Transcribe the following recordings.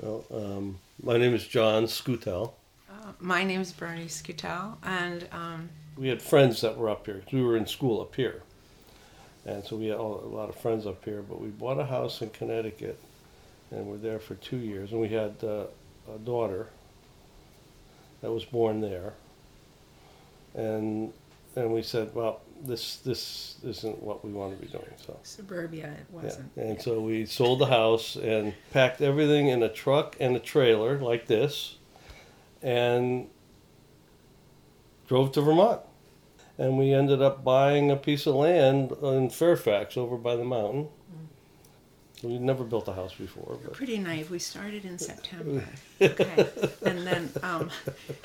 Well, um, my name is John Scutel. Uh, my name is Berney Scutel, and um, We had friends that were up here. We were in school up here. And so we had all, a lot of friends up here. But we bought a house in Connecticut and we're there for two years. And we had uh, a daughter that was born there. And and we said, well, this this isn't what we want to be doing. So suburbia it wasn't. And so we sold the house and packed everything in a truck and a trailer like this and drove to Vermont. And we ended up buying a piece of land in Fairfax over by the mountain. We'd never built a house before, but pretty naive. We started in September. Okay. and then um,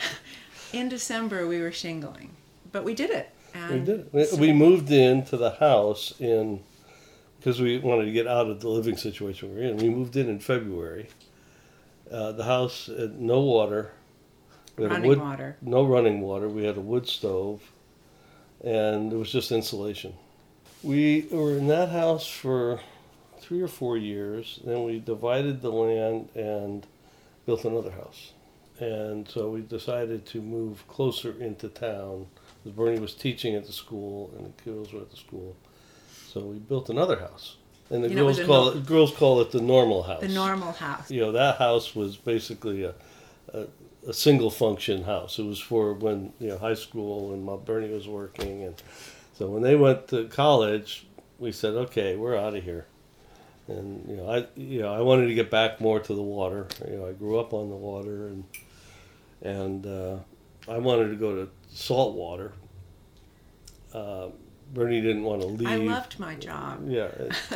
in December we were shingling. But we did it. And we did it. We, so- we moved into the house in because we wanted to get out of the living situation we we're in. We moved in in February. Uh, the house had no water. Running wood, water. no running water. We had a wood stove, and it was just insulation. We were in that house for three or four years. Then we divided the land and built another house. And so we decided to move closer into town because Berney was teaching at the school and the girls were at the school. So we built another house. And the You know, girls a call no- it girls call it the normal house. The normal house. You know, that house was basically a, a, a single function house. It was for when, you know, high school and my Berney was working. And so when they went to college, we said, okay, we're out of here. And, you know, I, you know, I wanted to get back more to the water. You know, I grew up on the water and, and, uh, I wanted to go to salt water. Uh, Berney didn't want to leave. I loved my job. Yeah.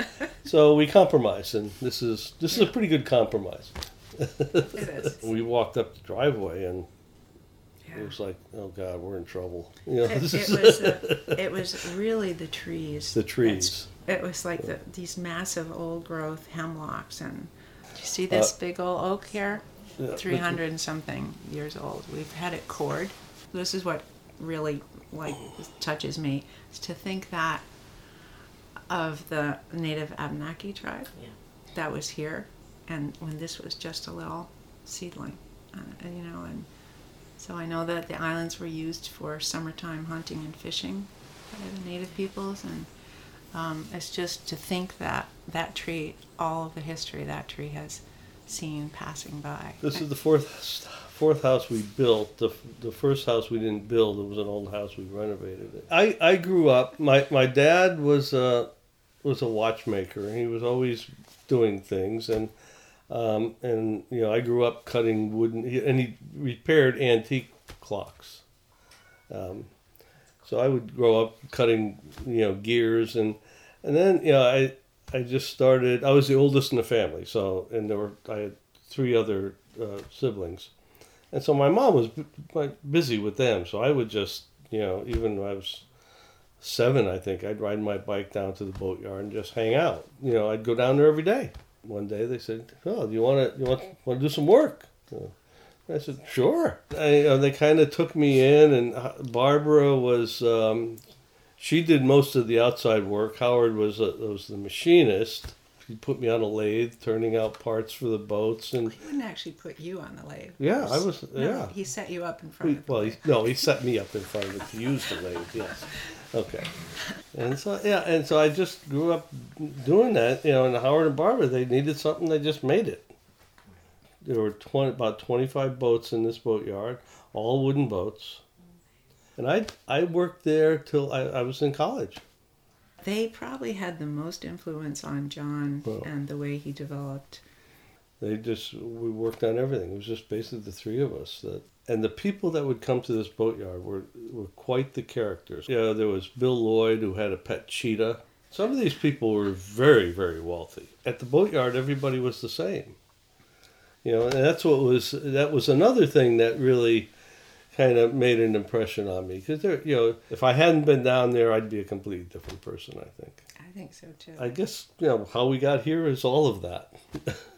so we compromised, and this is this is a pretty good compromise. It is. we walked up the driveway, and it was like, oh God, we're in trouble. You know, It, this it is was uh, it was really the trees. the trees. It was like the, these massive old growth hemlocks and do you see this big old oak here? Uh, Yeah, Three hundred and something years old. We've had it cored. This is what really like touches me is to think that of the native Abenaki tribe Yeah. that was here, and when this was just a little seedling, uh, you know, and so I know that the islands were used for summertime hunting and fishing by the native peoples, and um, it's just to think that that tree, all of the history that tree has seen passing by. This is the fourth fourth house we built. The, the first house we didn't build. It was an old house. We renovated it. I, I grew up. My my dad was a was a watchmaker. He was always doing things, and um, and you know I grew up cutting wooden. And he repaired antique clocks. Um, so I would grow up cutting you know gears and and then you know I I just started. I was the oldest in the family. So and there were I had three other uh, siblings, and so my mom was b- busy with them. So I would just, you know, even when I was seven, I think I'd ride my bike down to the boatyard and just hang out. You know, I'd go down there every day. One day they said, "Oh, do you want to you want want to do some work?" I said, "Sure." I, you know, they kind of took me in, and uh, Barbara was. Um, she did most of the outside work. Howard was a, was the machinist. He put me on a lathe, turning out parts for the boats, and He wouldn't actually put you on the lathe. yeah, I was No, yeah. He set you up in front He, of the well, he, no, he set me up in front of it to use the lathe. Yes, okay. And so yeah, and so I just grew up doing that. You know, and Howard and Barbara, they needed something, they just made it. There were 20, about twenty five boats in this boatyard, all wooden boats, and I I worked there till I, I was in college. They probably had the most influence on John Well. and the way he developed. They just we worked on everything. It was just basically the three of us that and the people that would come to this boatyard were were quite the characters. Yeah, there was Bill Lloyd who had a pet cheetah. Some of these people were very very wealthy. At the boatyard everybody was the same. You know, and that's what was that was another thing that really kind of made an impression on me because there you know if I hadn't been down there I'd be a completely different person I think. I think so too. I guess you know how we got here is all of that.